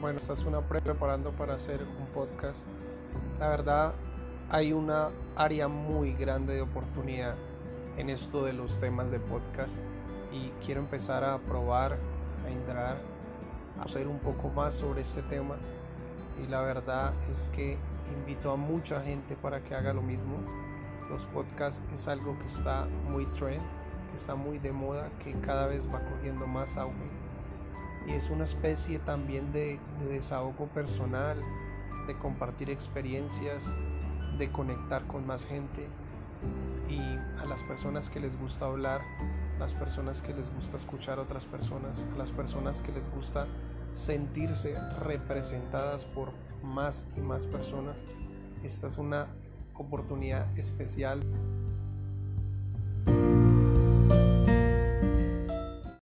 bueno, estás una preparando para hacer un podcast. La verdad, hay una área muy grande de oportunidad en esto de los temas de podcast y quiero empezar a probar, a entrar, a hacer un poco más sobre este tema y la verdad es que invito a mucha gente para que haga lo mismo. Los podcasts es algo que está muy trend, que está muy de moda, que cada vez va cogiendo más auge y es una especie también de, de desahogo personal, de compartir experiencias, de conectar con más gente y a las personas que les gusta hablar, las personas que les gusta escuchar a otras personas, a las personas que les gusta sentirse representadas por más y más personas. Esta es una oportunidad especial